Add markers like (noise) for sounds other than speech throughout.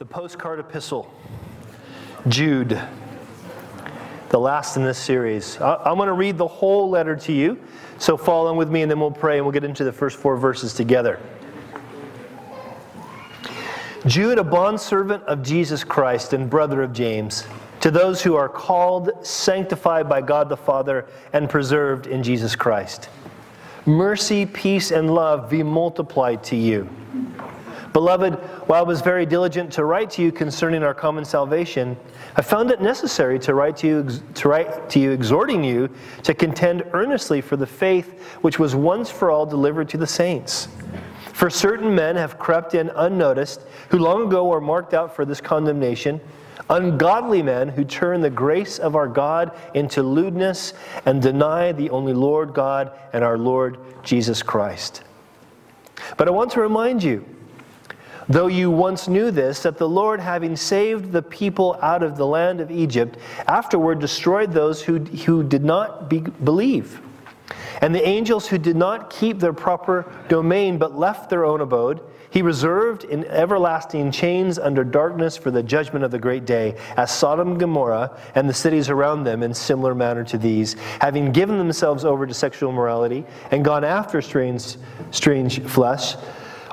the postcard epistle, Jude, the last in this series. I'm going to read the whole letter to you, so follow with me and then we'll pray and we'll get into the first four verses together. Jude, a bondservant of Jesus Christ and brother of James, to those who are called, sanctified by God the Father, and preserved in Jesus Christ. Mercy, peace, and love be multiplied to you. Beloved, while I was very diligent to write to you concerning our common salvation, I found it necessary to write to you, to write to you exhorting you to contend earnestly for the faith which was once for all delivered to the saints. For certain men have crept in unnoticed, who long ago were marked out for this condemnation, ungodly men who turn the grace of our God into lewdness and deny the only Lord God and our Lord Jesus Christ. But I want to remind you, Though you once knew this, that the Lord, having saved the people out of the land of Egypt, afterward destroyed those who, who did not be, believe. And the angels who did not keep their proper domain but left their own abode, he reserved in everlasting chains under darkness for the judgment of the great day, as Sodom and Gomorrah and the cities around them in similar manner to these, having given themselves over to sexual immorality and gone after strange, strange flesh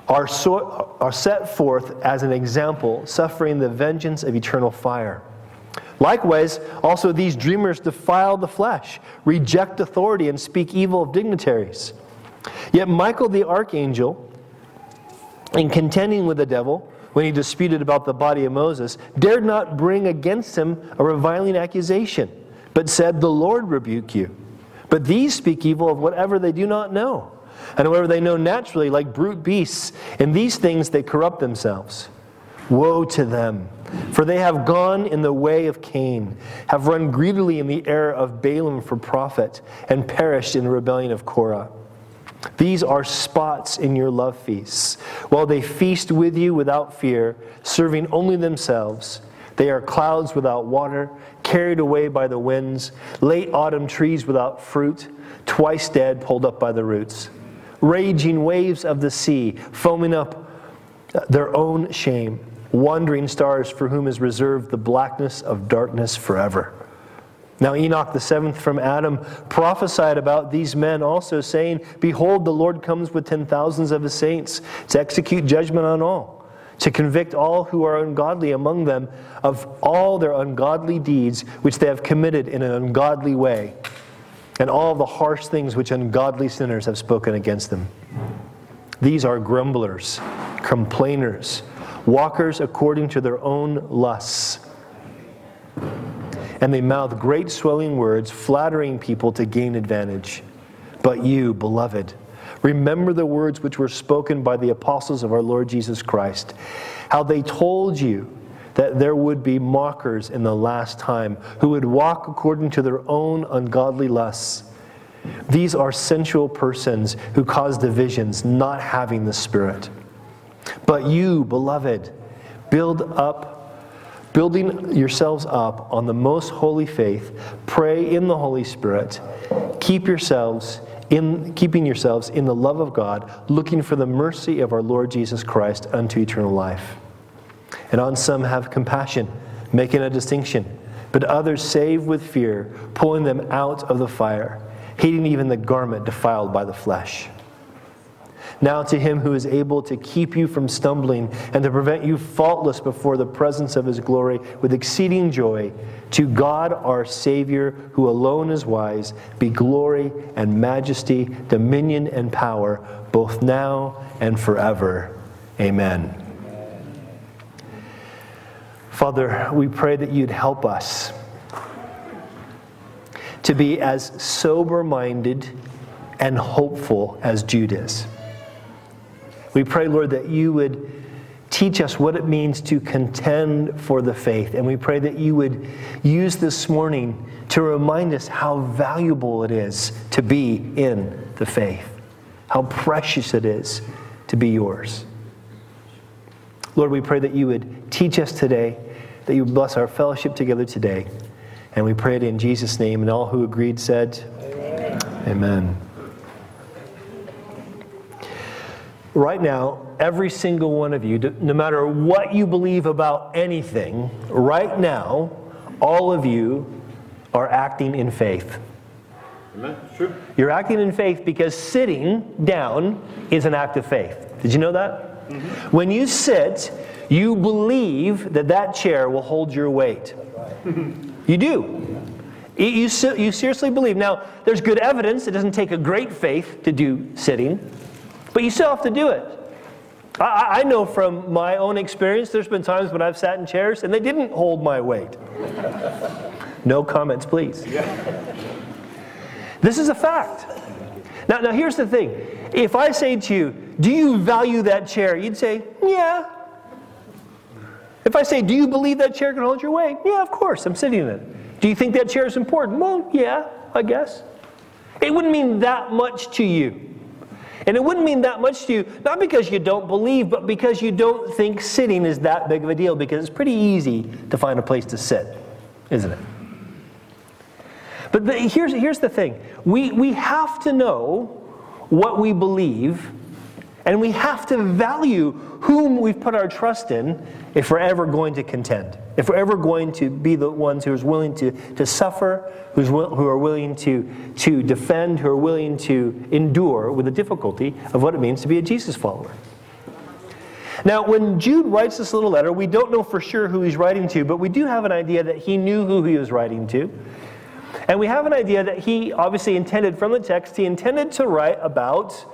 are, so, are set forth as an example, suffering the vengeance of eternal fire. Likewise, also these dreamers defile the flesh, reject authority, and speak evil of dignitaries. Yet Michael the archangel, in contending with the devil, when he disputed about the body of Moses, dared not bring against him a reviling accusation, but said, The Lord rebuke you. But these speak evil of whatever they do not know and whatever they know naturally, like brute beasts. In these things they corrupt themselves. Woe to them! For they have gone in the way of Cain, have run greedily in the error of Balaam for profit, and perished in the rebellion of Korah. These are spots in your love feasts, while they feast with you without fear, serving only themselves. They are clouds without water, carried away by the winds, late autumn trees without fruit, twice dead, pulled up by the roots raging waves of the sea, foaming up their own shame, wandering stars for whom is reserved the blackness of darkness forever. Now, Enoch, the seventh from Adam, prophesied about these men also, saying, Behold, the Lord comes with ten thousands of his saints to execute judgment on all, to convict all who are ungodly among them of all their ungodly deeds which they have committed in an ungodly way and all the harsh things which ungodly sinners have spoken against them. These are grumblers, complainers, walkers according to their own lusts. And they mouth great swelling words, flattering people to gain advantage. But you, beloved, remember the words which were spoken by the apostles of our Lord Jesus Christ, how they told you that there would be mockers in the last time who would walk according to their own ungodly lusts. These are sensual persons who cause divisions, not having the Spirit. But you, beloved, build up building yourselves up on the most holy faith, pray in the Holy Spirit, keep yourselves in keeping yourselves in the love of God, looking for the mercy of our Lord Jesus Christ unto eternal life. And on some have compassion, making a distinction, but others save with fear, pulling them out of the fire, hating even the garment defiled by the flesh. Now, to him who is able to keep you from stumbling and to prevent you faultless before the presence of his glory with exceeding joy, to God our Savior, who alone is wise, be glory and majesty, dominion and power, both now and forever. Amen. Father, we pray that you'd help us to be as sober minded and hopeful as Jude is. We pray, Lord, that you would teach us what it means to contend for the faith. And we pray that you would use this morning to remind us how valuable it is to be in the faith, how precious it is to be yours. Lord, we pray that you would teach us today that you bless our fellowship together today. And we pray it in Jesus' name. And all who agreed said, Amen. Amen. Right now, every single one of you, no matter what you believe about anything, right now, all of you are acting in faith. Amen. True. You're acting in faith because sitting down is an act of faith. Did you know that? Mm-hmm. When you sit, you believe that that chair will hold your weight. you do. You, you seriously believe. Now, there's good evidence. It doesn't take a great faith to do sitting, but you still have to do it. I, I know from my own experience, there's been times when I've sat in chairs and they didn't hold my weight. No comments, please. This is a fact. Now, now here's the thing. If I say to you, Do you value that chair? You'd say, Yeah. I say, Do you believe that chair can hold your weight? Yeah, of course. I'm sitting in it. Do you think that chair is important? Well, yeah, I guess. It wouldn't mean that much to you. And it wouldn't mean that much to you, not because you don't believe, but because you don't think sitting is that big of a deal, because it's pretty easy to find a place to sit, isn't it? But the, here's, here's the thing we, we have to know what we believe, and we have to value whom we've put our trust in if we're ever going to contend. If we're ever going to be the ones who are willing to, to suffer, who's, who are willing to, to defend, who are willing to endure with the difficulty of what it means to be a Jesus follower. Now, when Jude writes this little letter, we don't know for sure who he's writing to, but we do have an idea that he knew who he was writing to. And we have an idea that he obviously intended from the text, he intended to write about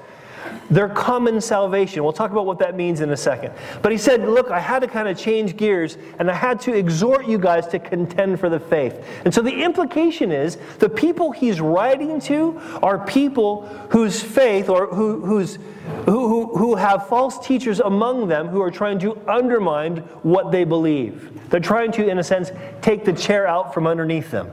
their common salvation. We'll talk about what that means in a second. But he said, Look, I had to kind of change gears and I had to exhort you guys to contend for the faith. And so the implication is the people he's writing to are people whose faith or who, whose, who, who, who have false teachers among them who are trying to undermine what they believe. They're trying to, in a sense, take the chair out from underneath them.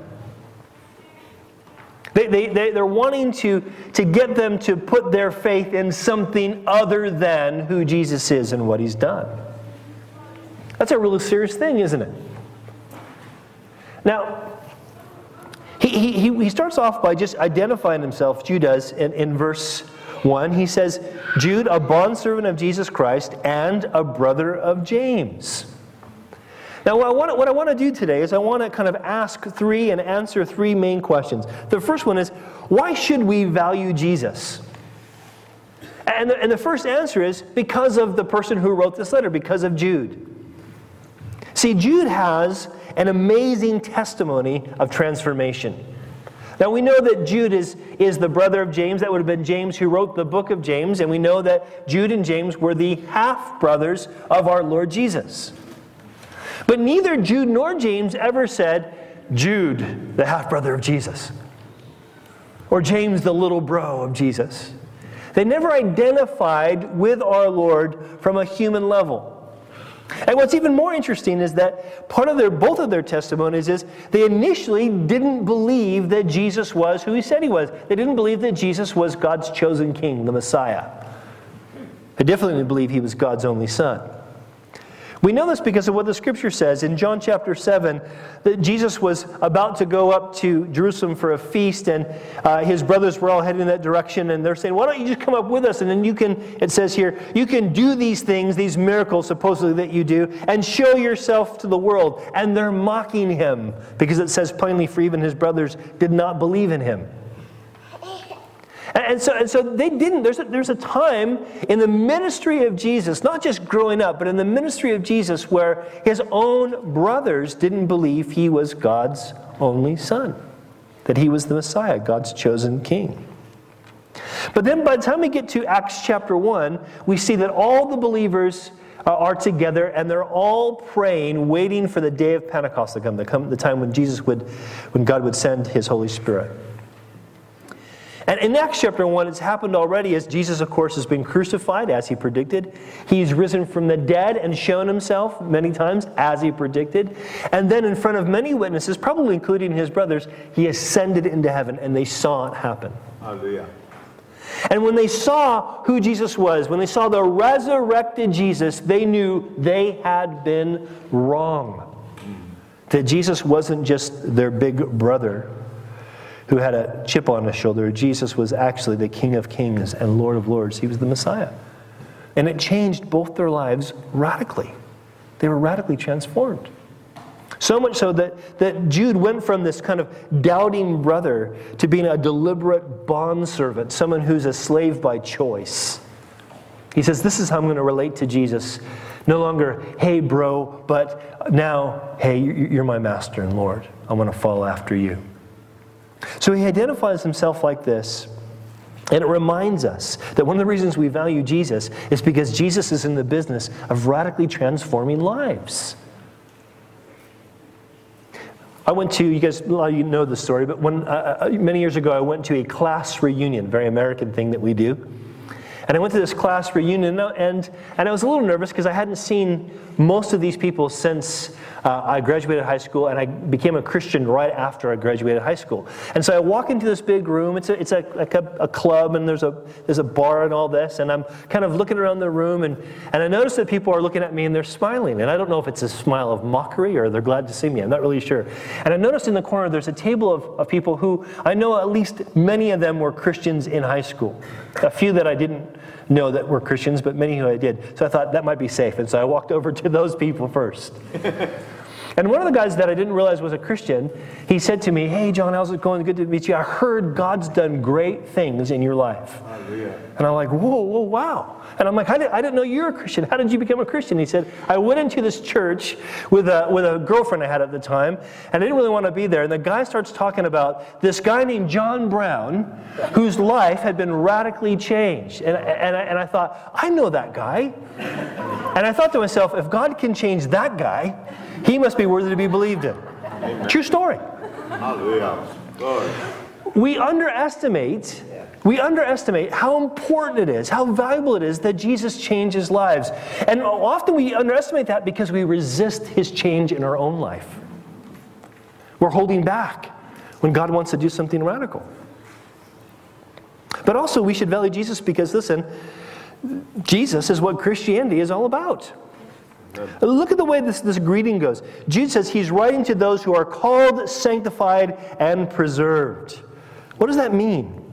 They, they, they, they're wanting to, to get them to put their faith in something other than who Jesus is and what he's done. That's a really serious thing, isn't it? Now, he, he, he starts off by just identifying himself, Jude does, in, in verse 1. He says, Jude, a bondservant of Jesus Christ and a brother of James. Now, what I, want, what I want to do today is I want to kind of ask three and answer three main questions. The first one is why should we value Jesus? And the, and the first answer is because of the person who wrote this letter, because of Jude. See, Jude has an amazing testimony of transformation. Now, we know that Jude is, is the brother of James. That would have been James who wrote the book of James. And we know that Jude and James were the half brothers of our Lord Jesus. But neither Jude nor James ever said, Jude, the half brother of Jesus, or James, the little bro of Jesus. They never identified with our Lord from a human level. And what's even more interesting is that part of their both of their testimonies is they initially didn't believe that Jesus was who he said he was. They didn't believe that Jesus was God's chosen king, the Messiah. They definitely didn't believe he was God's only son. We know this because of what the scripture says in John chapter 7 that Jesus was about to go up to Jerusalem for a feast, and uh, his brothers were all heading in that direction, and they're saying, Why don't you just come up with us? And then you can, it says here, you can do these things, these miracles supposedly that you do, and show yourself to the world. And they're mocking him because it says plainly, for even his brothers did not believe in him. And so, and so they didn't. There's a, there's a time in the ministry of Jesus, not just growing up, but in the ministry of Jesus, where his own brothers didn't believe he was God's only son, that he was the Messiah, God's chosen king. But then by the time we get to Acts chapter 1, we see that all the believers uh, are together and they're all praying, waiting for the day of Pentecost to come, the time when Jesus would, when God would send his Holy Spirit. And in Acts chapter 1, it's happened already as Jesus, of course, has been crucified as he predicted. He's risen from the dead and shown himself many times as he predicted. And then, in front of many witnesses, probably including his brothers, he ascended into heaven and they saw it happen. Hallelujah. And when they saw who Jesus was, when they saw the resurrected Jesus, they knew they had been wrong. That Jesus wasn't just their big brother who had a chip on his shoulder. Jesus was actually the King of Kings and Lord of Lords. He was the Messiah. And it changed both their lives radically. They were radically transformed. So much so that, that Jude went from this kind of doubting brother to being a deliberate bondservant, someone who's a slave by choice. He says, This is how I'm going to relate to Jesus. No longer, hey, bro, but now, hey, you're my master and Lord. I want to follow after you. So he identifies himself like this. And it reminds us that one of the reasons we value Jesus is because Jesus is in the business of radically transforming lives. I went to, you guys, of you know the story, but when, uh, uh, many years ago, I went to a class reunion, very American thing that we do. And I went to this class reunion, and, and I was a little nervous because I hadn't seen most of these people since uh, I graduated high school, and I became a Christian right after I graduated high school. And so I walk into this big room. It's a, it's a, like a, a club, and there's a, there's a bar and all this. And I'm kind of looking around the room, and, and I notice that people are looking at me and they're smiling. And I don't know if it's a smile of mockery or they're glad to see me. I'm not really sure. And I noticed in the corner there's a table of, of people who I know at least many of them were Christians in high school. A few that I didn't know that were Christians, but many who I did. So I thought that might be safe. And so I walked (laughs) over to those people first. (laughs) And one of the guys that I didn't realize was a Christian, he said to me, Hey, John, how's it going? Good to meet you. I heard God's done great things in your life. Hallelujah. And I'm like, Whoa, whoa, wow. And I'm like, I, did, I didn't know you were a Christian. How did you become a Christian? He said, I went into this church with a, with a girlfriend I had at the time, and I didn't really want to be there. And the guy starts talking about this guy named John Brown, whose life had been radically changed. And, and, I, and I thought, I know that guy. And I thought to myself, if God can change that guy, he must be worthy to be believed in. Amen. True story. Hallelujah. We underestimate we underestimate how important it is, how valuable it is that Jesus changes lives. And often we underestimate that because we resist his change in our own life. We're holding back when God wants to do something radical. But also, we should value Jesus because, listen, Jesus is what Christianity is all about. Look at the way this, this greeting goes. Jude says he's writing to those who are called, sanctified, and preserved. What does that mean?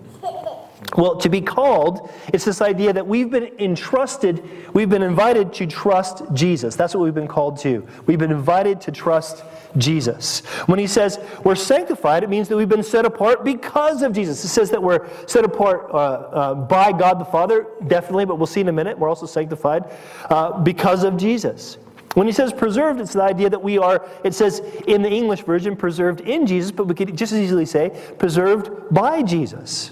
Well, to be called, it's this idea that we've been entrusted, we've been invited to trust Jesus. That's what we've been called to. We've been invited to trust Jesus. When he says we're sanctified, it means that we've been set apart because of Jesus. It says that we're set apart uh, uh, by God the Father, definitely, but we'll see in a minute. We're also sanctified uh, because of Jesus. When he says preserved, it's the idea that we are, it says in the English version, preserved in Jesus, but we could just as easily say preserved by Jesus.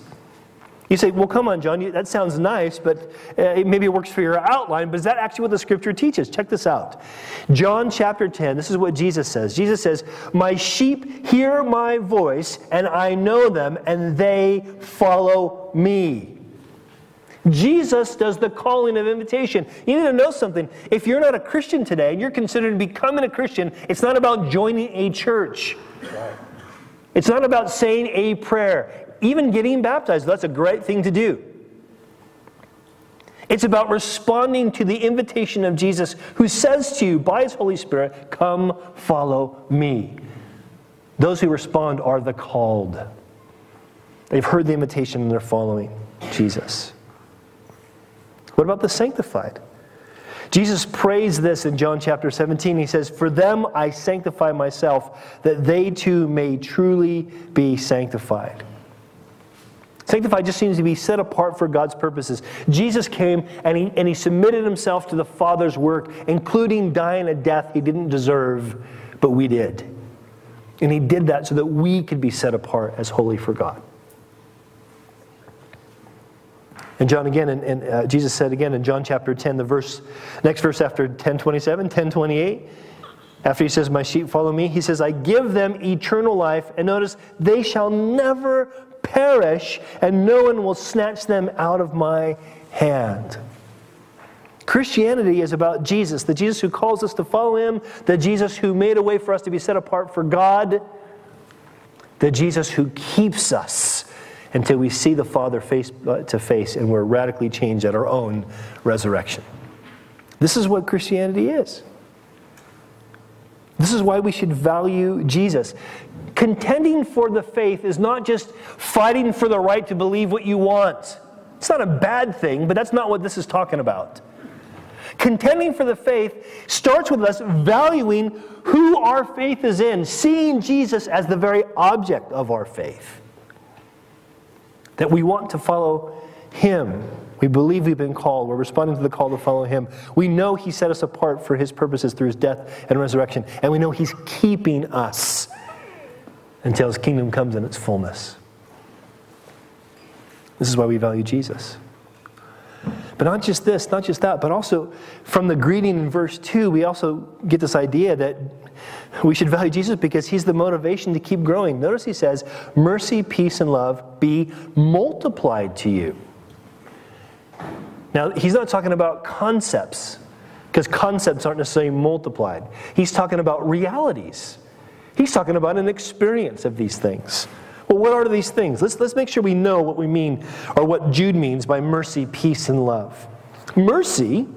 You say, well, come on, John, that sounds nice, but uh, maybe it works for your outline, but is that actually what the scripture teaches? Check this out. John chapter 10, this is what Jesus says. Jesus says, My sheep hear my voice, and I know them, and they follow me. Jesus does the calling of invitation. You need to know something. If you're not a Christian today and you're considering becoming a Christian, it's not about joining a church. It's not about saying a prayer even getting baptized, that's a great thing to do. It's about responding to the invitation of Jesus, who says to you by his Holy Spirit, Come follow me. Those who respond are the called. They've heard the invitation and they're following Jesus. What about the sanctified? Jesus prays this in John chapter 17. He says, For them I sanctify myself, that they too may truly be sanctified. Sanctified just seems to be set apart for God's purposes. Jesus came and he, and he submitted himself to the Father's work, including dying a death he didn't deserve, but we did. And he did that so that we could be set apart as holy for God. And John again, and, and uh, Jesus said again in John chapter 10, the verse, next verse after 1027, 1028, after he says, My sheep follow me, he says, I give them eternal life. And notice, they shall never perish, and no one will snatch them out of my hand. Christianity is about Jesus, the Jesus who calls us to follow him, the Jesus who made a way for us to be set apart for God, the Jesus who keeps us until we see the Father face uh, to face and we're radically changed at our own resurrection. This is what Christianity is. This is why we should value Jesus. Contending for the faith is not just fighting for the right to believe what you want. It's not a bad thing, but that's not what this is talking about. Contending for the faith starts with us valuing who our faith is in, seeing Jesus as the very object of our faith. That we want to follow Him. We believe we've been called. We're responding to the call to follow Him. We know He set us apart for His purposes through His death and resurrection. And we know He's keeping us until His kingdom comes in its fullness. This is why we value Jesus. But not just this, not just that, but also from the greeting in verse 2, we also get this idea that we should value Jesus because he's the motivation to keep growing. Notice he says, Mercy, peace, and love be multiplied to you. Now, he's not talking about concepts because concepts aren't necessarily multiplied. He's talking about realities. He's talking about an experience of these things. Well, what are these things? Let's, let's make sure we know what we mean, or what Jude means by mercy, peace, and love. Mercy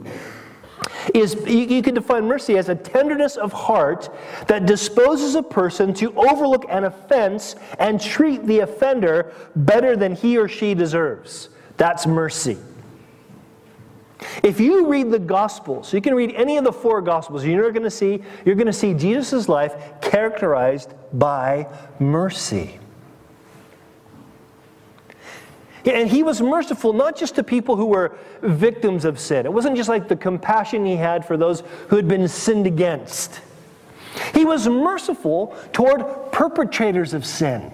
is, you, you can define mercy as a tenderness of heart that disposes a person to overlook an offense and treat the offender better than he or she deserves. That's mercy. If you read the Gospels, you can read any of the four Gospels, you're going to see you're going to see Jesus' life characterized by mercy. And he was merciful not just to people who were victims of sin. It wasn't just like the compassion he had for those who had been sinned against. He was merciful toward perpetrators of sin,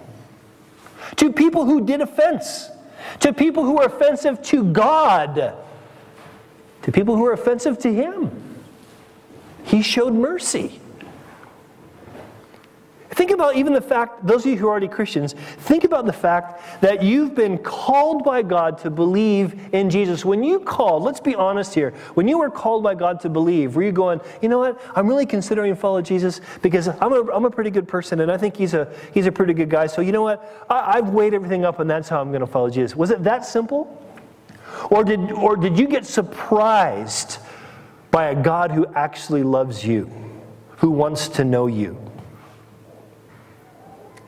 to people who did offense, to people who were offensive to God, to people who were offensive to him. He showed mercy. Think about even the fact, those of you who are already Christians, think about the fact that you've been called by God to believe in Jesus. When you called, let's be honest here, when you were called by God to believe, were you going, you know what, I'm really considering follow Jesus because I'm a, I'm a pretty good person and I think he's a, he's a pretty good guy. So you know what, I, I've weighed everything up and that's how I'm going to follow Jesus. Was it that simple? Or did, or did you get surprised by a God who actually loves you, who wants to know you?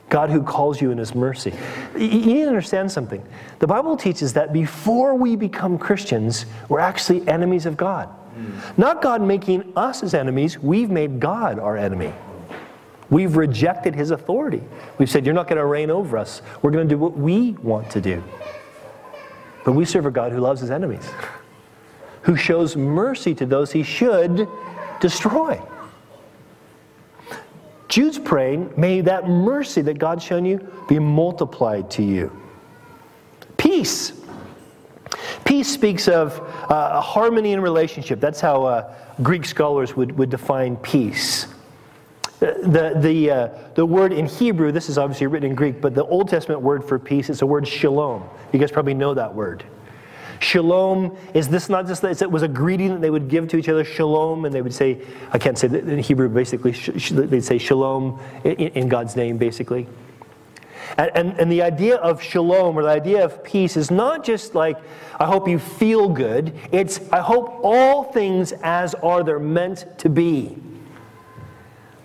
God who calls you in His mercy. You need to understand something. The Bible teaches that before we become Christians, we're actually enemies of God. Hmm. Not God making us as enemies, we've made God our enemy. We've rejected His authority. We've said, You're not going to reign over us. We're going to do what we want to do. But we serve a God who loves His enemies, who shows mercy to those He should destroy. Jude's praying, may that mercy that God's shown you be multiplied to you. Peace. Peace speaks of uh, harmony in relationship. That's how uh, Greek scholars would, would define peace. The, the, uh, the word in Hebrew, this is obviously written in Greek, but the Old Testament word for peace is the word shalom. You guys probably know that word. Shalom is this not just that it was a greeting that they would give to each other, shalom, and they would say, I can't say that in Hebrew, basically, they'd say shalom in God's name, basically. And, and, and, the idea of shalom or the idea of peace is not just like, I hope you feel good. It's, I hope all things as are they're meant to be.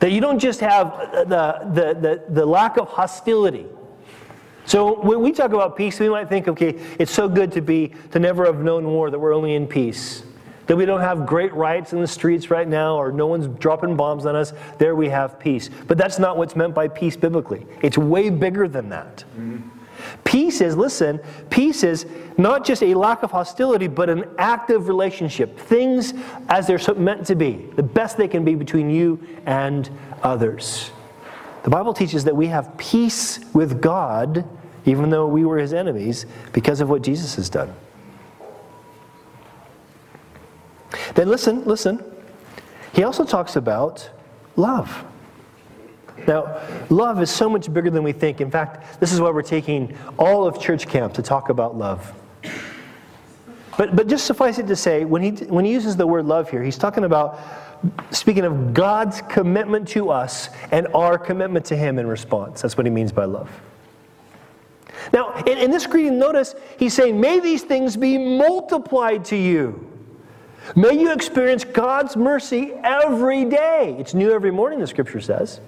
That you don't just have the, the, the, the lack of hostility so when we talk about peace, we might think, okay, it's so good to be to never have known war that we're only in peace. That we don't have great riots in the streets right now or no one's dropping bombs on us. There we have peace. But that's not what's meant by peace biblically. It's way bigger than that. Mm-hmm. Peace is, listen, peace is not just a lack of hostility, but an active relationship. Things as they're meant to be, the best they can be between you and others. The Bible teaches that we have peace with God, even though we were his enemies, because of what Jesus has done. Then listen, listen. He also talks about love. Now, love is so much bigger than we think. In fact, this is why we're taking all of church camp to talk about love. But, but just suffice it to say, when he, when he uses the word love here, he's talking about speaking of God's commitment to us and our commitment to Him in response. That's what he means by love. Now, in, in, this greeting, notice he's saying, May these things be multiplied to you. May you experience God's mercy every day. It's new every morning, the scripture says.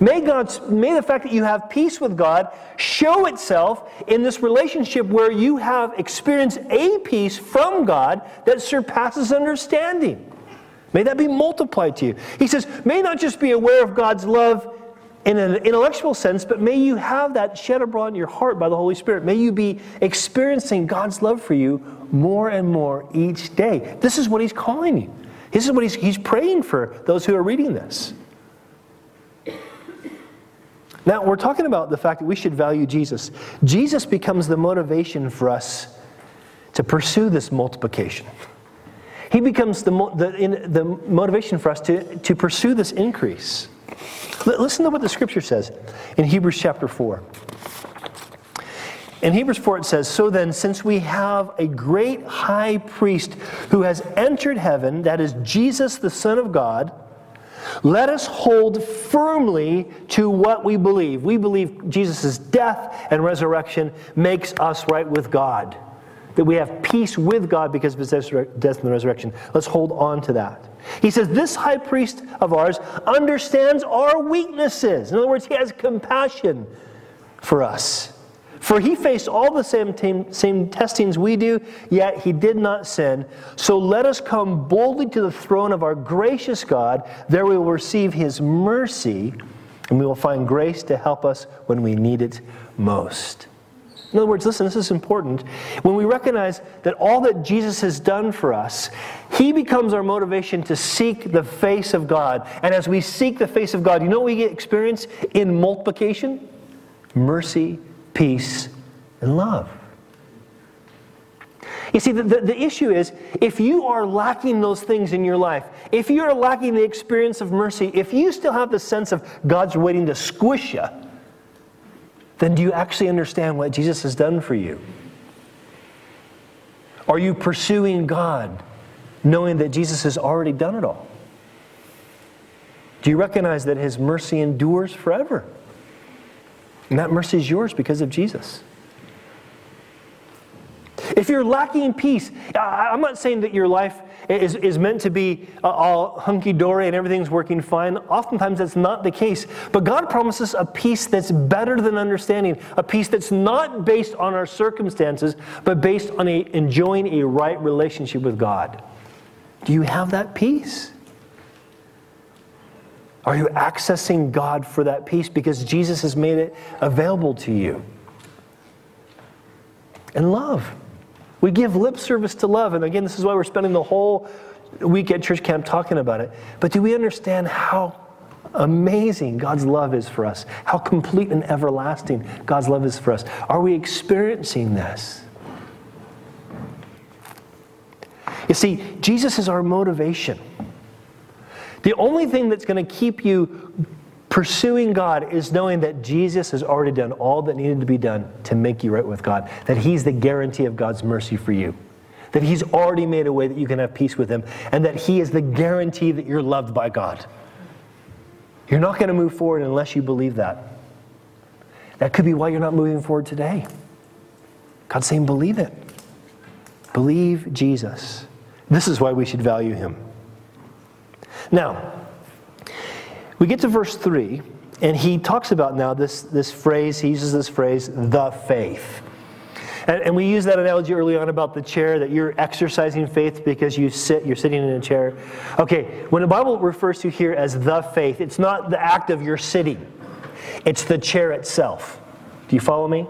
May, God's, may the fact that you have peace with God show itself in this relationship where you have experienced a peace from God that surpasses understanding. May that be multiplied to you. He says, may not just be aware of God's love in an intellectual sense, but may you have that shed abroad in your heart by the Holy Spirit. May you be experiencing God's love for you more and more each day. This is what He's calling you. This is what He's, he's praying for those who are reading this. Now, we're talking about the fact that we should value Jesus. Jesus becomes the motivation for us to pursue this multiplication. He becomes the, the, in, the motivation for us to, to pursue this increase. L- listen to what the scripture says in Hebrews chapter 4. In Hebrews 4, it says, So then, since we have a great high priest who has entered heaven, that is Jesus, the Son of God, let us hold firmly to what we believe. We believe Jesus' death and resurrection makes us right with God. That we have peace with God because of his death and resurrection. Let's hold on to that. He says, This high priest of ours understands our weaknesses. In other words, he has compassion for us. For he faced all the same, same testings we do, yet he did not sin. So let us come boldly to the throne of our gracious God. There we will receive his mercy, and we will find grace to help us when we need it most. In other words, listen, this is important. When we recognize that all that Jesus has done for us, He becomes our motivation to seek the face of God. And as we seek the face of God, you know what we experience in multiplication? Mercy peace, and love. You see, the, the, the, issue is if you are lacking those things in your life, if you're lacking the experience of mercy, if you still have the sense of God's waiting to squish you, then do you actually understand what Jesus has done for you? Are you pursuing God knowing that Jesus has already done it all? Do you recognize that His mercy endures forever? And that mercy is yours because of Jesus. If you're lacking peace, I'm not saying that your life is, is meant to be uh, all hunky dory and everything's working fine. Oftentimes that's not the case. But God promises a peace that's better than understanding, a peace that's not based on our circumstances, but based on a, enjoying a right relationship with God. Do you have that peace? Are you accessing God for that peace because Jesus has made it available to you? And love. We give lip service to love. And again, this is why we're spending the whole week at church camp talking about it. But do we understand how amazing God's love is for us? How complete and everlasting God's love is for us? Are we experiencing this? You see, Jesus is our motivation. The only thing that's going to keep you pursuing God is knowing that Jesus has already done all that needed to be done to make you right with God, that He's the guarantee of God's mercy for you, that He's already made a way that you can have peace with Him, and that He is the guarantee that you're loved by God. You're not going to move forward unless you believe that. That could be why you're not moving forward today. God's saying, believe it. Believe Jesus. This is why we should value Him. Now, we get to verse 3, and he talks about now this, this phrase, he uses this phrase, the faith. And, and, we used that analogy early on about the chair that you're exercising faith because you sit, you're sitting in a chair. Okay, when the Bible refers to here as the faith, it's not the act of your sitting, it's the chair itself. Do you follow me?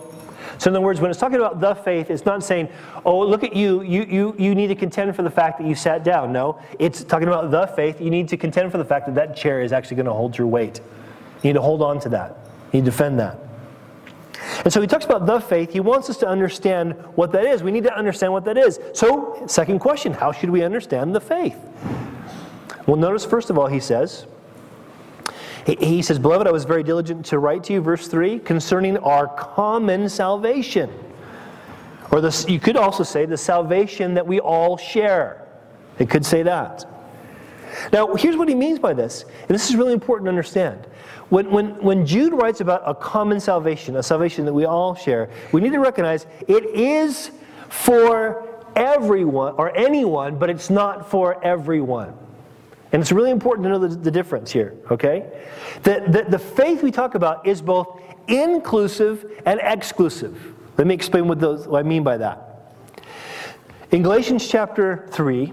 So, in other words, when it's talking about the faith, it's not saying, oh, look at you, you, you, you need to contend for the fact that you sat down. No, it's talking about the faith. You need to contend for the fact that that chair is actually going to hold your weight. You need to hold on to that, you need to defend that. And so he talks about the faith. He wants us to understand what that is. We need to understand what that is. So, second question how should we understand the faith? Well, notice, first of all, he says, he says, Beloved, I was very diligent to write to you, verse 3, concerning our common salvation. Or you could also say the salvation that we all share. It could say that. Now, here's what he means by this, and this is really important to understand. When, when, when Jude writes about a common salvation, a salvation that we all share, we need to recognize it is for everyone or anyone, but it's not for everyone. And it's really important to know the, the difference here, okay? The, the faith we talk about is both inclusive and exclusive. Let me explain what, those, what I mean by that. In Galatians chapter 3,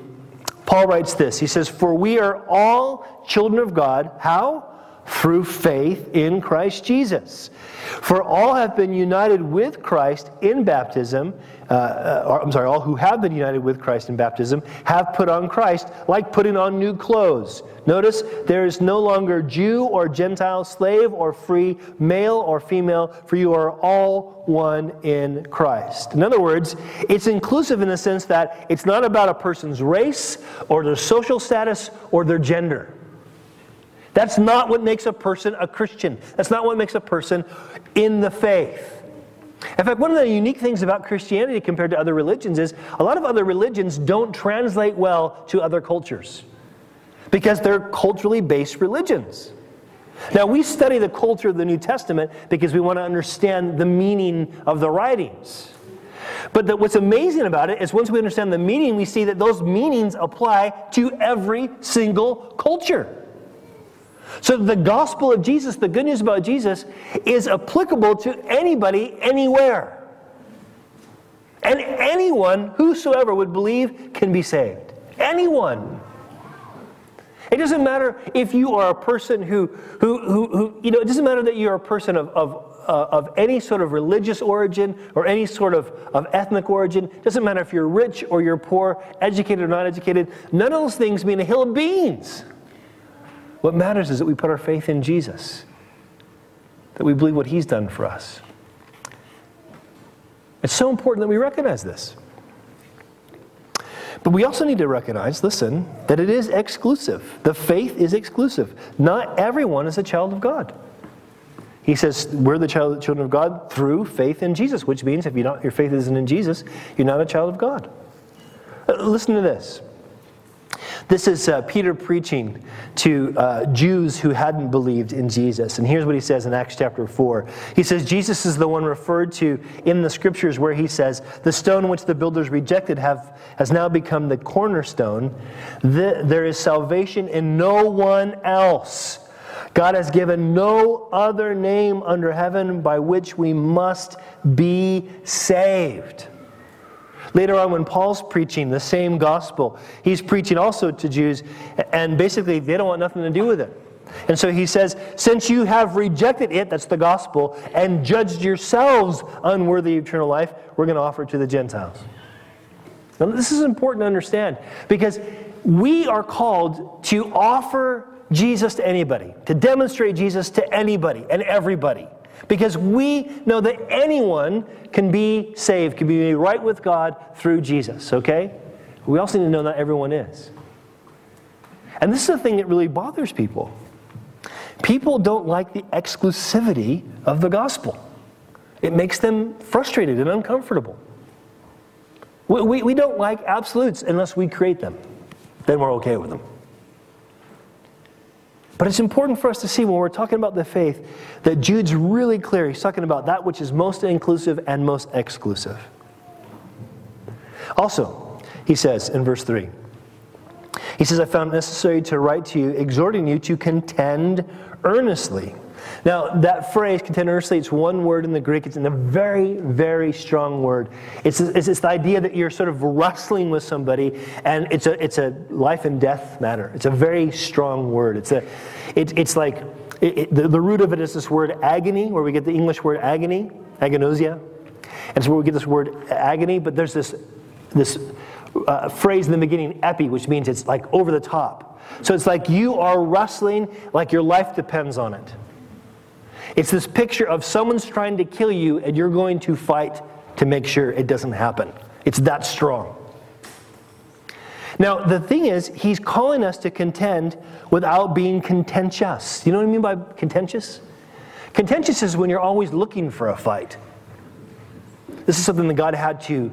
Paul writes this He says, For we are all children of God. How? Through faith in Christ Jesus. For all have been united with Christ in baptism. Uh, uh, I'm sorry, all who have been united with Christ in baptism have put on Christ like putting on new clothes. Notice there is no longer Jew or Gentile, slave or free, male or female, for you are all one in Christ. In other words, it's inclusive in the sense that it's not about a person's race or their social status or their gender. That's not what makes a person a Christian. That's not what makes a person in the faith. In fact, one of the unique things about Christianity compared to other religions is a lot of other religions don't translate well to other cultures because they're culturally based religions. Now, we study the culture of the New Testament because we want to understand the meaning of the writings. But the, what's amazing about it is once we understand the meaning, we see that those meanings apply to every single culture. So the gospel of Jesus, the good news about Jesus, is applicable to anybody, anywhere. And anyone, whosoever would believe, can be saved. Anyone. It doesn't matter if you are a person who, who, who, who you know, it doesn't matter that you're a person of, of uh, of any sort of religious origin or any sort of, of ethnic origin. It doesn't matter if you're rich or you're poor, educated or not educated. None of those things mean a hill of beans. What matters is that we put our faith in Jesus, that we believe what He's done for us. It's so important that we recognize this. But we also need to recognize, listen, that it is exclusive. The faith is exclusive. Not everyone is a child of God. He says, We're the child, children of God through faith in Jesus, which means if not, your faith isn't in Jesus, you're not a child of God. Uh, listen to this. This is uh, Peter preaching to uh, Jews who hadn't believed in Jesus. And here's what he says in Acts chapter 4. He says, Jesus is the one referred to in the scriptures where he says, The stone which the builders rejected have, has now become the cornerstone. The, there is salvation in no one else. God has given no other name under heaven by which we must be saved. Later on, when Paul's preaching the same gospel, he's preaching also to Jews, and basically they don't want nothing to do with it. And so he says, Since you have rejected it, that's the gospel, and judged yourselves unworthy of eternal life, we're going to offer it to the Gentiles. Now, this is important to understand because we are called to offer Jesus to anybody, to demonstrate Jesus to anybody and everybody. Because we know that anyone can be saved, can be right with God through Jesus, okay? We also need to know not everyone is. And this is the thing that really bothers people. People don't like the exclusivity of the gospel, it makes them frustrated and uncomfortable. We, we, we don't like absolutes unless we create them, then we're okay with them. But it's important for us to see when we're talking about the faith that Jude's really clear. He's talking about that which is most inclusive and most exclusive. Also, he says in verse 3, he says, I found it necessary to write to you, exhorting you to contend earnestly now, that phrase, contend earnestly, it's one word in the Greek. It's in a very, very strong word. It's, it's, the idea that you're sort of wrestling with somebody, and it's a, it's a life and death matter. It's a very strong word. It's, a, it, it's like, it, it, the, the root of it is this word agony, where we get the English word agony, agnosia. And so where we get this word agony, but there's this, this uh, phrase in the beginning, epi, which means it's like over the top. So it's like you are wrestling like your life depends on it. It's this picture of someone's trying to kill you and you're going to fight to make sure it doesn't happen. It's that strong. Now, the thing is, he's calling us to contend without being contentious. You know what I mean by contentious? Contentious is when you're always looking for a fight. This is something that God had to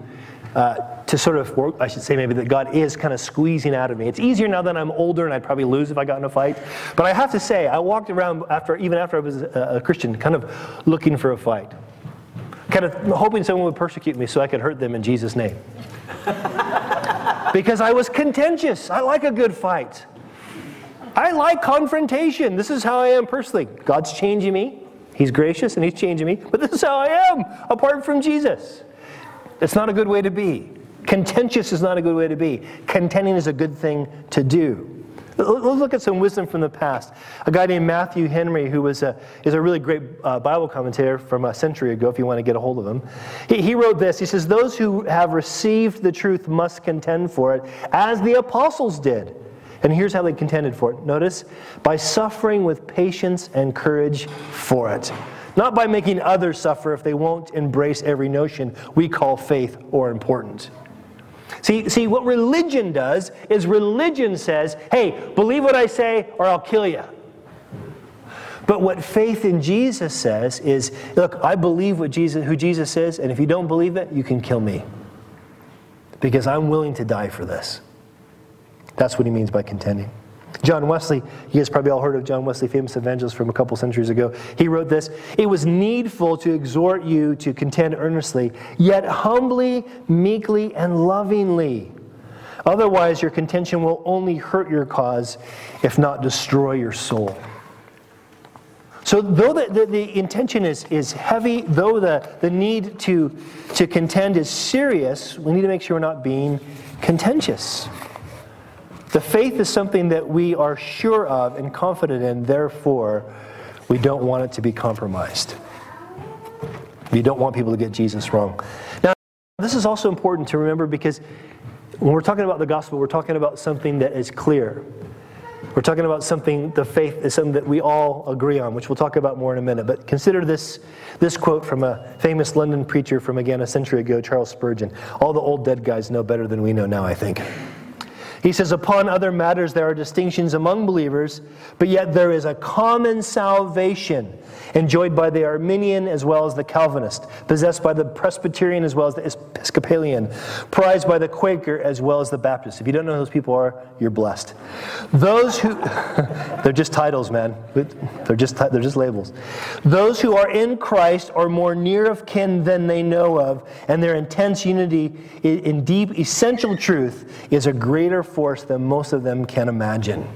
uh, to sort of, work, I should say maybe that God is kind of squeezing out of me. It's easier now that I'm older and I'd probably lose if I got in a fight. But I have to say, I walked around after, even after I was a, a Christian, kind of looking for a fight. Kind of hoping someone would persecute me so I could hurt them in Jesus' name. because I was contentious. I like a good fight. I like confrontation. This is how I am personally. God's changing me. He's gracious and He's changing me, but this is how I am apart from Jesus. It's not a good way to be. Contentious is not a good way to be. Contending is a good thing to do. Let's look at some wisdom from the past. A guy named Matthew Henry, who was a, is a really great uh, Bible commentator from a century ago, if you want to get a hold of him. He, he wrote this He says, Those who have received the truth must contend for it, as the apostles did. And here's how they contended for it. Notice, by suffering with patience and courage for it. Not by making others suffer if they won't embrace every notion we call faith or important. See, see, what religion does is religion says, hey, believe what I say or I'll kill you. But what faith in Jesus says is, look, I believe what Jesus, who Jesus is, and if you don't believe it, you can kill me. Because I'm willing to die for this. That's what he means by contending. John Wesley, you guys probably all heard of John Wesley, famous evangelist from a couple centuries ago. He wrote this It was needful to exhort you to contend earnestly, yet humbly, meekly, and lovingly. Otherwise, your contention will only hurt your cause, if not destroy your soul. So, though the, the, the, intention is, is heavy, though the, the need to, to contend is serious, we need to make sure we're not being contentious. The faith is something that we are sure of and confident in, therefore, we don't want it to be compromised. We don't want people to get Jesus wrong. Now, this is also important to remember because when we're talking about the gospel, we're talking about something that is clear. We're talking about something, the faith is something that we all agree on, which we'll talk about more in a minute. But consider this, this quote from a famous London preacher from, again, a century ago, Charles Spurgeon. All the old dead guys know better than we know now, I think. He says, Upon other matters there are distinctions among believers, but yet there is a common salvation enjoyed by the Arminian as well as the Calvinist, possessed by the Presbyterian as well as the Episcopalian, prized by the Quaker as well as the Baptist. If you don't know who those people are, you're blessed. Those who, (laughs) they're just titles, man. They're just, they're just labels. Those who are in Christ are more near of kin than they know of, and their intense unity in deep, essential truth is a greater force than most of them can imagine.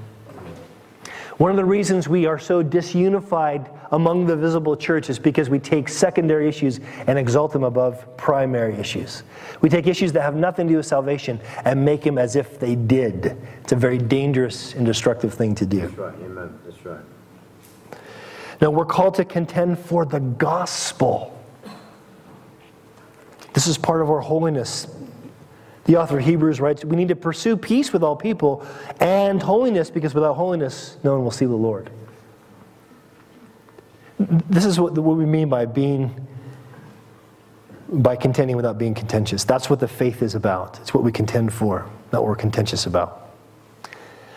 One of the reasons we are so disunified among the visible church is because we take secondary issues and exalt them above primary issues. We take issues that have nothing to do with salvation and make them as if they did. It's a very dangerous and destructive thing to do. That's right. Amen. That's right. Now, we're called to contend for the gospel. This is part of our holiness the author of Hebrews writes, We need to pursue peace with all people and holiness because without holiness, no one will see the Lord. This is what, what we mean by being, by contending without being contentious. That's what the faith is about. It's what we contend for, not what we're contentious about.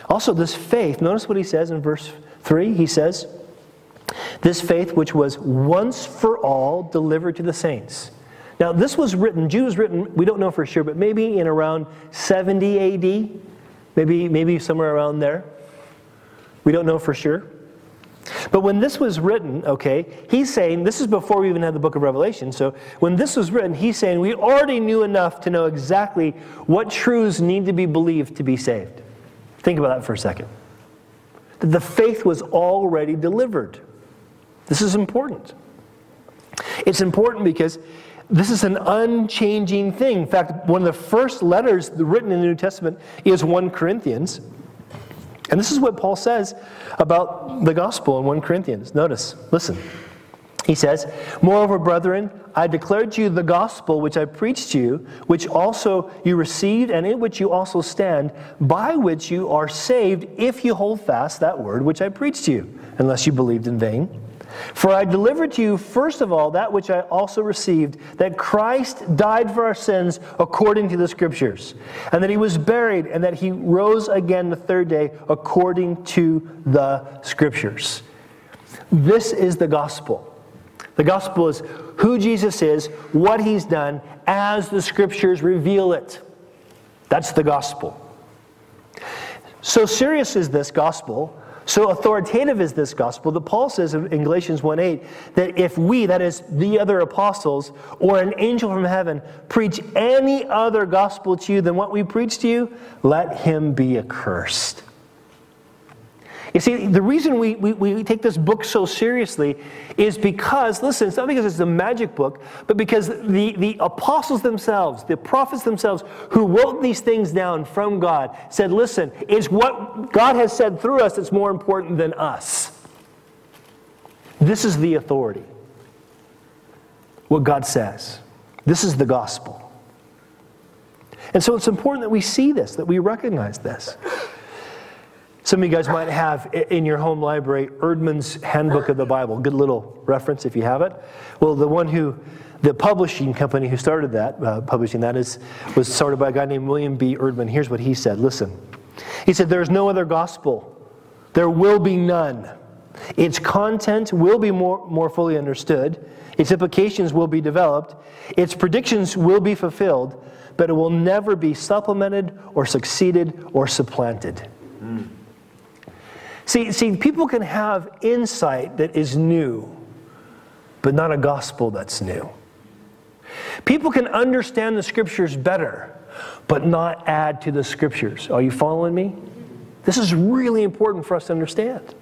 Also, this faith, notice what he says in verse 3. He says, This faith which was once for all delivered to the saints. Now, this was written, Jude was written, we don't know for sure, but maybe in around 70 AD, maybe, maybe somewhere around there. We don't know for sure. But when this was written, okay, he's saying, this is before we even had the book of Revelation. So when this was written, he's saying we already knew enough to know exactly what truths need to be believed to be saved. Think about that for a second. That The faith was already delivered. This is important. It's important because this is an unchanging thing. In fact, one of the first letters written in the New Testament is 1 Corinthians. And this is what Paul says about the gospel in 1 Corinthians. Notice, listen. He says, Moreover, brethren, I declared to you the gospel which I preached to you, which also you received, and in which you also stand, by which you are saved, if you hold fast that word which I preached to you, unless you believed in vain. For I delivered to you, first of all, that which I also received, that Christ died for our sins according to the Scriptures, and that he was buried, and that he rose again the third day according to the Scriptures. This is the gospel. The gospel is who Jesus is, what he's done, as the Scriptures reveal it. That's the gospel. So serious is this gospel so authoritative is this gospel that Paul says in Galatians 1:8 that if we, that is the other apostles, or an angel from heaven, preach any other gospel to you than what we preach to you, let him be accursed. You see, the reason we, we, we take this book so seriously is because, listen, it's not because it's a magic book, but because the, the apostles themselves, the prophets themselves, who wrote these things down from God, said, listen, it's what God has said through us that's more important than us. This is the authority. What God says. This is the gospel. And so it's important that we see this, that we recognize this. Some of you guys might have in your home library Eerdmans Handbook of the Bible. Good little reference if you have it. Well, the one who, the publishing company who started that, uh, publishing that, is, was started by a guy named William B. Erdman. Here's what he said Listen. He said, There is no other gospel, there will be none. Its content will be more, more fully understood, its implications will be developed, its predictions will be fulfilled, but it will never be supplemented or succeeded or supplanted. See, see, people can have insight that is new, but not a gospel that's new. People can understand the scriptures better, but not add to the scriptures. Are you following me? This is really important for us to understand.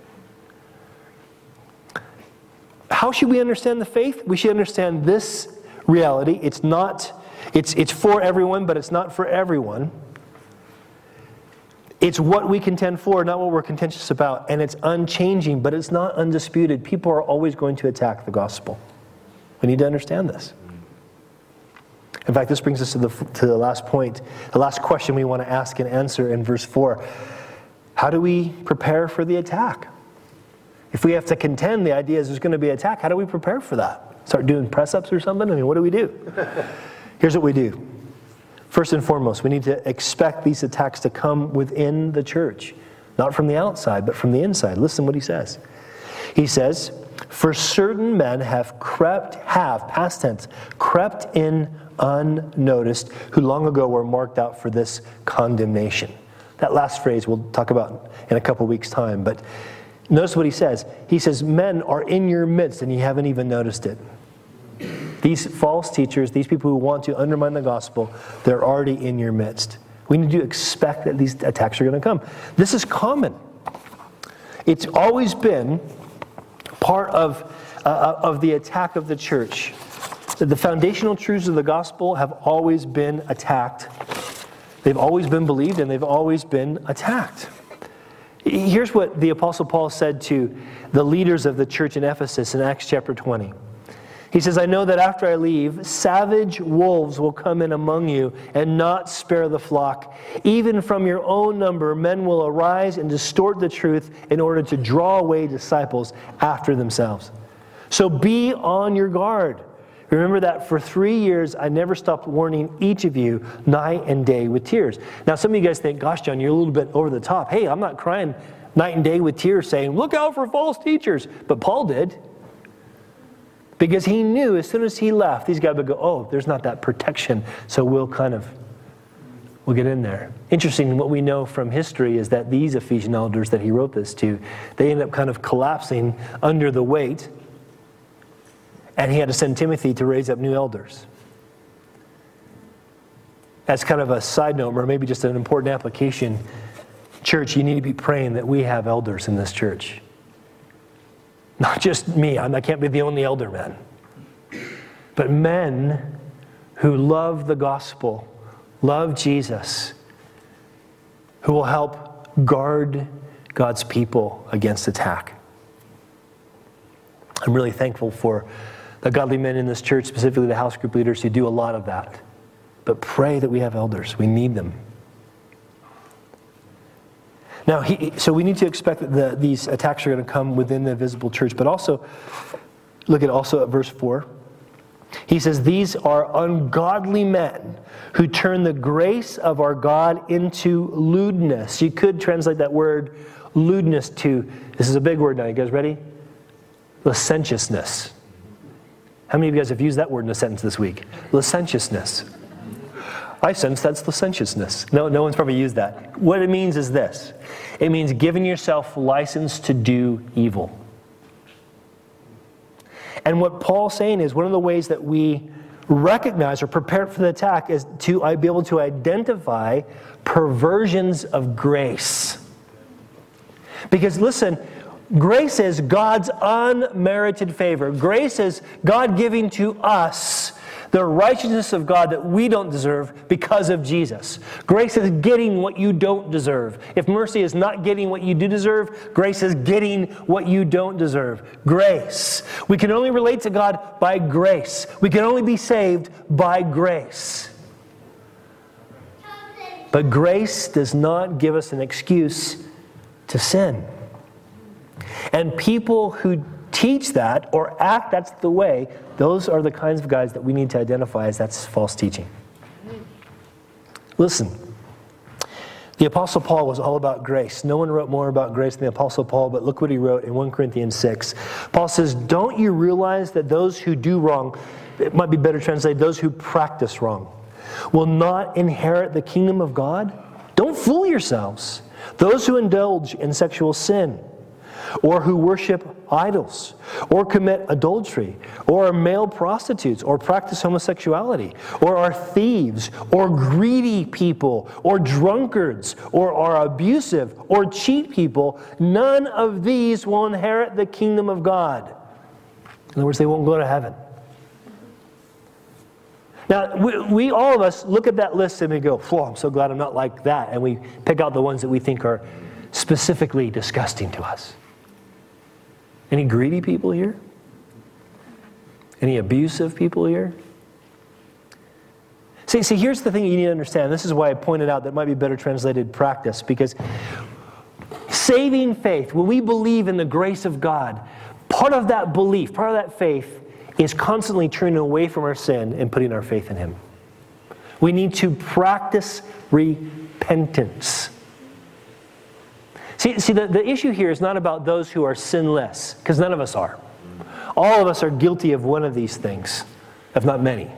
How should we understand the faith? We should understand this reality. It's not, it's, it's for everyone, but it's not for everyone. It's what we contend for, not what we're contentious about. And it's unchanging, but it's not undisputed. People are always going to attack the gospel. We need to understand this. In fact, this brings us to the, to the last point, the last question we want to ask and answer in verse 4. How do we prepare for the attack? If we have to contend, the idea is there's going to be attack. How do we prepare for that? Start doing press ups or something? I mean, what do we do? (laughs) Here's what we do First and foremost, we need to expect these attacks to come within the church, not from the outside, but from the inside. Listen what he says. He says, For certain men have crept, have, past tense, crept in unnoticed, who long ago were marked out for this condemnation. That last phrase we'll talk about in a couple weeks' time, but notice what he says. He says, Men are in your midst and you haven't even noticed it. These false teachers, these people who want to undermine the gospel, they're already in your midst. We need to expect that these attacks are going to come. This is common. It's always been part of, uh, uh, of the attack of the church. The foundational truths of the gospel have always been attacked. They've always been believed and they've always been attacked. Here's what the Apostle Paul said to the leaders of the church in Ephesus in Acts chapter 20. He says, I know that after I leave, savage wolves will come in among you and not spare the flock. Even from your own number, men will arise and distort the truth in order to draw away disciples after themselves. So be on your guard. Remember that for three years, I never stopped warning each of you night and day with tears. Now, some of you guys think, gosh, John, you're a little bit over the top. Hey, I'm not crying night and day with tears saying, look out for false teachers. But Paul did. Because he knew as soon as he left, these guys would go, oh, there's not that protection, so we'll kind of, we'll get in there. Interesting, what we know from history is that these Ephesian elders that he wrote this to, they ended up kind of collapsing under the weight, and he had to send Timothy to raise up new elders. As kind of a side note, or maybe just an important application, church, you need to be praying that we have elders in this church. Not just me, I can't be the only elder man. But men who love the gospel, love Jesus, who will help guard God's people against attack. I'm really thankful for the godly men in this church, specifically the house group leaders, who do a lot of that. But pray that we have elders. We need them. Now, he, so we need to expect that the, these attacks are going to come within the visible church, but also, look at also at verse 4. He says, These are ungodly men who turn the grace of our God into lewdness. You could translate that word lewdness to, this is a big word now. You guys ready? Licentiousness. How many of you guys have used that word in a sentence this week? Licentiousness. I sense that's licentiousness. No, no one's probably used that. What it means is this it means giving yourself license to do evil. And what Paul's saying is one of the ways that we recognize or prepare for the attack is to uh, be able to identify perversions of grace. Because listen, grace is God's unmerited favor. Grace is God giving to us the righteousness of God that we don't deserve because of Jesus. Grace is getting what you don't deserve. If mercy is not getting what you do deserve, grace is getting what you don't deserve. Grace. We can only relate to God by grace. We can only be saved by grace. But grace does not give us an excuse to sin. And people who teach that or act that's the way, those are the kinds of guys that we need to identify as that's false teaching. Listen, the Apostle Paul was all about grace. No one wrote more about grace than the Apostle Paul, but look what he wrote in 1 Corinthians 6. Paul says, Don't you realize that those who do wrong, it might be better translated, those who practice wrong, will not inherit the kingdom of God? Don't fool yourselves. Those who indulge in sexual sin, or who worship idols, or commit adultery, or are male prostitutes, or practice homosexuality, or are thieves, or greedy people, or drunkards, or are abusive, or cheat people, none of these will inherit the kingdom of God. In other words, they won't go to heaven. Now, we, we, all of us look at that list and we go, "Oh, I'm so glad I'm not like that," and we pick out the ones that we think are specifically disgusting to us. Any greedy people here? Any abusive people here? See, see, here's the thing you need to understand. This is why I pointed out that might be better translated practice, because saving faith, when we believe in the grace of God, part of that belief, part of that faith, is constantly turning away from our sin and putting our faith in Him. We need to practice repentance. See, see the, the issue here is not about those who are sinless, because none of us are. All of us are guilty of one of these things, if not many.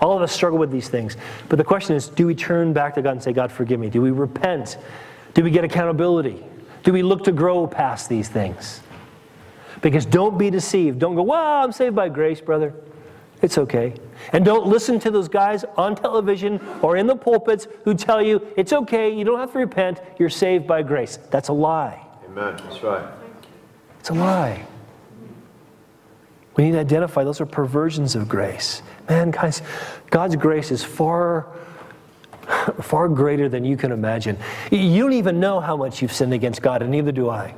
All of us struggle with these things. But the question is do we turn back to God and say, God, forgive me? Do we repent? Do we get accountability? Do we look to grow past these things? Because don't be deceived. Don't go, well, I'm saved by grace, brother. It's okay. And don't listen to those guys on television or in the pulpits who tell you it's okay, you don't have to repent, you're saved by grace. That's a lie. Amen. That's right. It's a lie. We need to identify those are perversions of grace. Man, guys, God's grace is far, far greater than you can imagine. You don't even know how much you've sinned against God, and neither do I.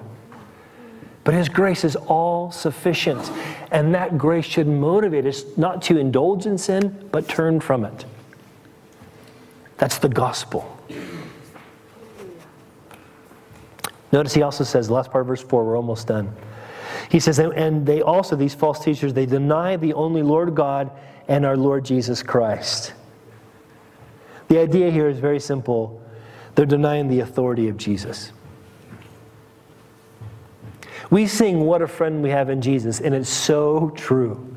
But His grace is all sufficient. And that grace should motivate us not to indulge in sin, but turn from it. That's the gospel. Notice he also says, last part of verse 4, we're almost done. He says, and they also, these false teachers, they deny the only Lord God and our Lord Jesus Christ. The idea here is very simple. They're denying the authority of Jesus. We sing, What a Friend We Have in Jesus, and it's so true.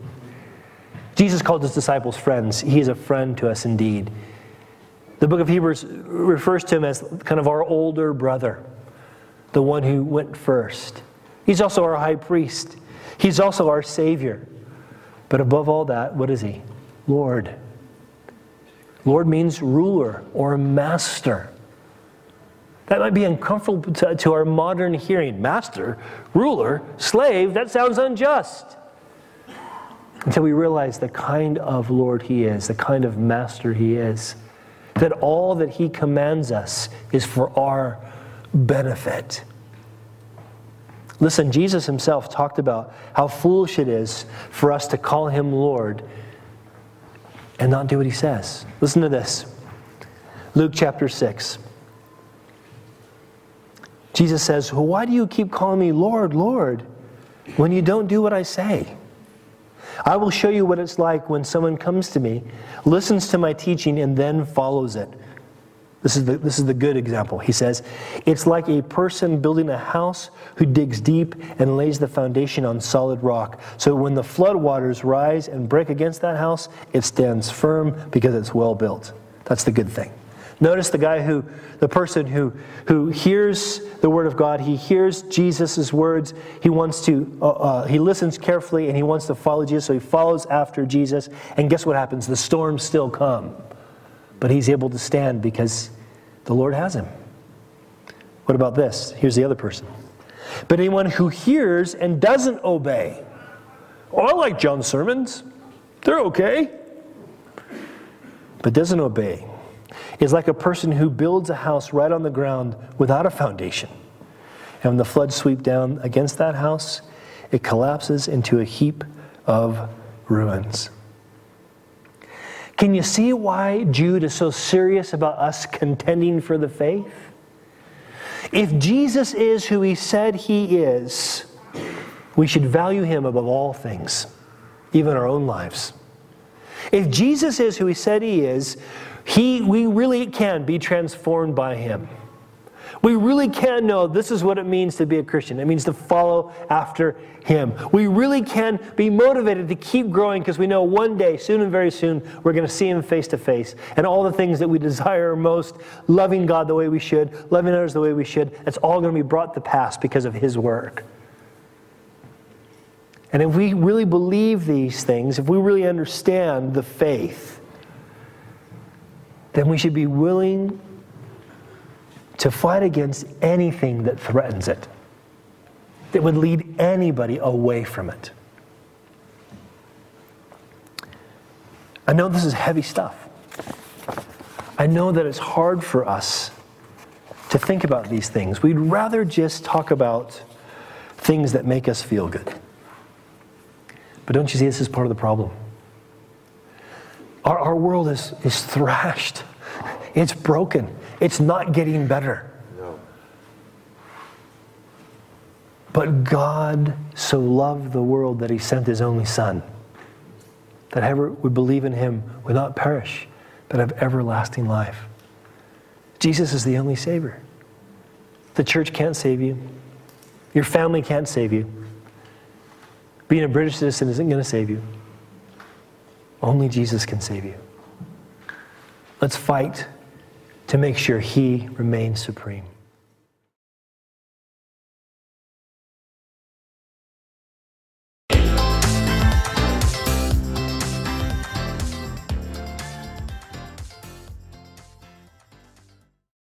Jesus called his disciples friends. He is a friend to us indeed. The book of Hebrews refers to him as kind of our older brother, the one who went first. He's also our high priest, he's also our Savior. But above all that, what is he? Lord. Lord means ruler or master. That might be uncomfortable to, to, our modern hearing. Master, ruler, slave, that sounds unjust. Until we realize the kind of Lord He is, the kind of master He is. That all that He commands us is for our benefit. Listen, Jesus Himself talked about how foolish it is for us to call Him Lord and not do what He says. Listen to this Luke chapter 6. Jesus says, Why do you keep calling me Lord, Lord, when you don't do what I say? I will show you what it's like when someone comes to me, listens to my teaching, and then follows it. This is, the, this is the good example. He says, It's like a person building a house who digs deep and lays the foundation on solid rock. So when the floodwaters rise and break against that house, it stands firm because it's well built. That's the good thing. Notice the guy who, the person who, who hears the word of God, he hears Jesus' words, he wants to, uh, uh, he listens carefully and he wants to follow Jesus, so he follows after Jesus. And guess what happens? The storms still come. But he's able to stand because the Lord has him. What about this? Here's the other person. But anyone who hears and doesn't obey. Oh, I like John's sermons. They're okay. But doesn't obey is like a person who builds a house right on the ground without a foundation. And when the floods sweep down against that house, it collapses into a heap of ruins. Can you see why Jude is so serious about us contending for the faith? If Jesus is who he said he is, we should value him above all things, even our own lives. If Jesus is who he said he is, he, we really can be transformed by him. We really can know this is what it means to be a Christian. It means to follow after Him. We really can be motivated to keep growing because we know one day, soon and very soon, we're going to see Him face to face. And all the things that we desire most, loving God the way we should, loving others the way we should, that's all going to be brought to pass because of His work. And if we really believe these things, if we really understand the faith, then we should be willing to fight against anything that threatens it, that would lead anybody away from it. I know this is heavy stuff. I know that it's hard for us to think about these things. We'd rather just talk about things that make us feel good. But don't you see, this is part of the problem. Our, our world is, is thrashed, it's broken, it's not getting better. No. But God so loved the world that he sent his only Son, that whoever would believe in him would not perish, but have everlasting life. Jesus is the only Savior. The church can't save you, your family can't save you. Being a British citizen isn't going to save you. Only Jesus can save you. Let's fight to make sure He remains supreme.